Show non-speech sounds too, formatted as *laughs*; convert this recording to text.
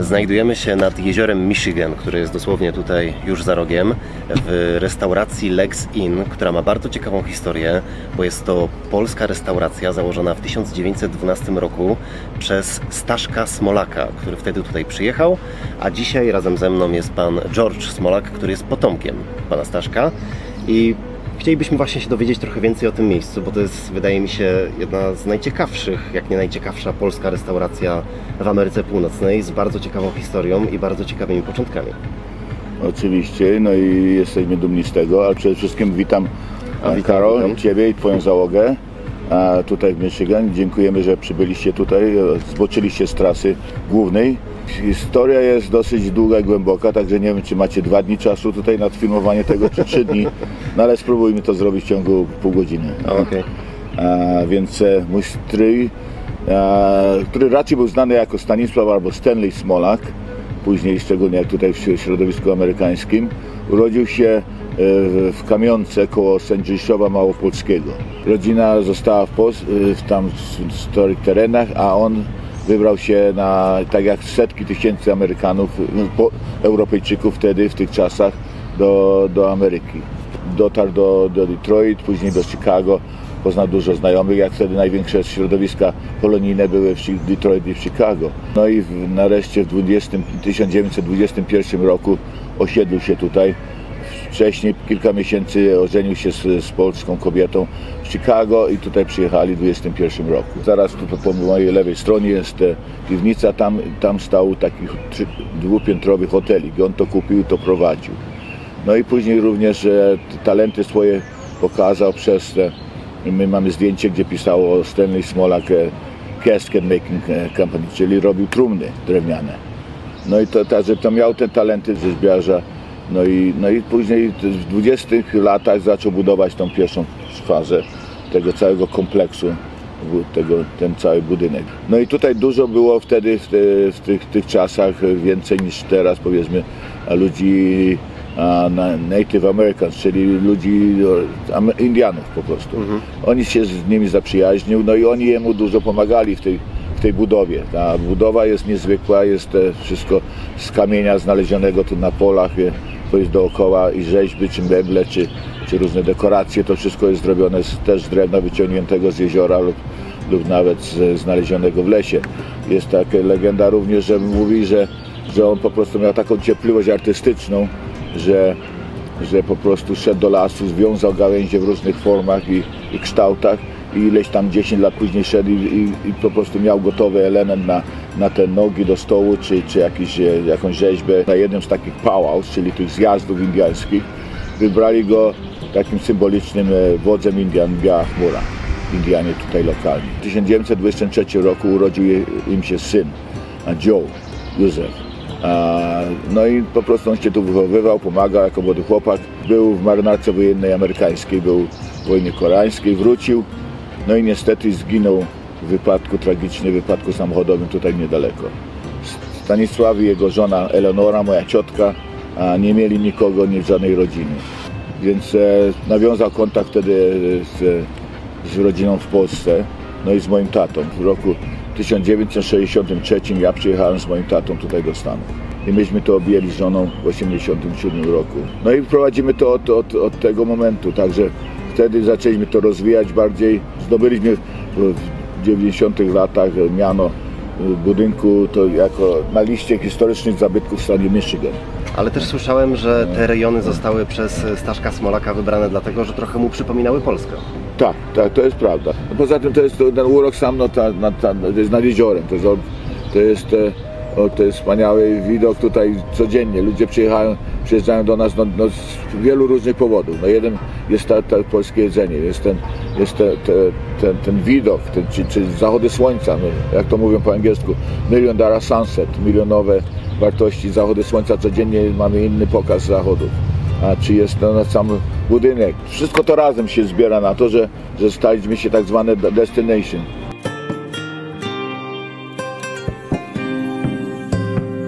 Znajdujemy się nad jeziorem Michigan, które jest dosłownie tutaj już za rogiem, w *laughs* restauracji Lex Inn, która ma bardzo ciekawą historię, bo jest to polska restauracja założona w 1912 roku przez Staszka Smolaka, który wtedy tutaj przyjechał, a dzisiaj razem ze mną jest pan George Smolak, który jest potomkiem pana Staszka i Chcielibyśmy właśnie się dowiedzieć trochę więcej o tym miejscu, bo to jest, wydaje mi się, jedna z najciekawszych, jak nie najciekawsza polska restauracja w Ameryce Północnej z bardzo ciekawą historią i bardzo ciekawymi początkami. Oczywiście, no i jesteśmy dumni z tego, ale przede wszystkim witam, A, witam, Karol, witam. Ciebie i Twoją załogę a, tutaj w Michigan. Dziękujemy, że przybyliście tutaj, zboczyliście z trasy głównej. Historia jest dosyć długa i głęboka, także nie wiem, czy macie dwa dni czasu tutaj na filmowanie tego, czy trzy dni, no ale spróbujmy to zrobić w ciągu pół godziny. Okej. A, więc e, mój stryj, e, który raczej był znany jako Stanisław albo Stanley Smolak, później szczególnie jak tutaj w środowisku amerykańskim, urodził się w Kamionce koło Sędziszowa Małopolskiego. Rodzina została w, Pos- e, w tam w storych terenach, a on wybrał się na, tak jak setki tysięcy Amerykanów, no, po, Europejczyków wtedy, w tych czasach, do, do Ameryki. Dotarł do, do Detroit, później do Chicago, poznał dużo znajomych, jak wtedy największe środowiska polonijne były w Detroit i w Chicago. No i w, nareszcie w 20, 1921 roku osiedlił się tutaj. Wcześniej, kilka miesięcy, ożenił się z, z polską kobietą w Chicago i tutaj przyjechali w 21 roku. Zaraz tu po, mojej lewej stronie jest e, piwnica, tam, tam stał taki dwupiętrowy hotelik i on to kupił, to prowadził. No i później również e, talenty swoje pokazał przez my mamy zdjęcie, gdzie pisało Stanley Smolak Casket Making e, Company, czyli robił trumny drewniane. No i to, to, że to miał te talenty rzeźbiarza. No i, no i później w 20 latach zaczął budować tą pierwszą fazę tego całego kompleksu, tego, ten cały budynek. No i tutaj dużo było wtedy w, te, w tych, tych czasach, więcej niż teraz powiedzmy, ludzi Native Americans, czyli ludzi, Indianów po prostu. Oni się z nimi zaprzyjaźnił, no i oni jemu dużo pomagali w tej, w tej budowie. Ta budowa jest niezwykła, jest e, wszystko z kamienia znalezionego tu na polach, to jest dookoła i rzeźby, czy meble, czy, czy różne dekoracje, to wszystko jest zrobione z, też z drewna wyciągniętego z jeziora lub, lub nawet z, znalezionego w lesie. Jest taka legenda również, że mówi, że, że on po prostu miał taką ciepliwość artystyczną, że, że po prostu szedł do lasu, związał gałęzie w różnych formach i, i kształtach i ileś tam 10 lat później szedł i, i, i po prostu miał gotowy element na, na te nogi do stołu, czy, czy jakiś, e, jakąś rzeźbę. Na jednym z takich powwows, czyli tych zjazdów indiańskich, wybrali go takim symbolicznym e, wodzem Indian, Biała Chmura. Indianie tutaj lokalni. W 1923 roku urodził im się syn, Joe, Józef. No i po prostu on się tu wychowywał, pomagał jako młody chłopak. Był w marynarce wojennej amerykańskiej, był w wojnie koreańskiej, wrócił. No i niestety zginął w wypadku, tragicznym wypadku samochodowym tutaj niedaleko. Stanisław i jego żona Eleonora, moja ciotka, nie mieli nikogo, nie żadnej rodziny. Więc e, nawiązał kontakt wtedy z, z rodziną w Polsce, no i z moim tatą. W roku 1963 ja przyjechałem z moim tatą tutaj do Stanów. I myśmy to objęli z żoną w 1987 roku. No i prowadzimy to od, od, od tego momentu, także wtedy zaczęliśmy to rozwijać bardziej. Zdobyliśmy w 90 latach miano y, budynku to jako na liście historycznych zabytków w stanie Michigan. Ale też słyszałem, że te rejony zostały przez Staszka Smolaka wybrane dlatego, że trochę mu przypominały Polskę. Tak, tak, to jest prawda. Poza tym to jest ten urok sam, no, ta, na, ta, to jest nad jeziorem, to jest, to jest, e, o, to jest wspaniały widok tutaj codziennie. Ludzie przyjechają, przyjeżdżają do nas no, no, z wielu różnych powodów. No, jeden jest ta polskie jedzenie, jest ten, jest te, te, ten, ten widok, ten, czy, czy zachody słońca, no, jak to mówią po angielsku, Million Dollar Sunset, milionowe wartości, zachody słońca, codziennie mamy inny pokaz zachodów a czy jest to na sam budynek. Wszystko to razem się zbiera na to, że, że staliśmy się tak zwane destination.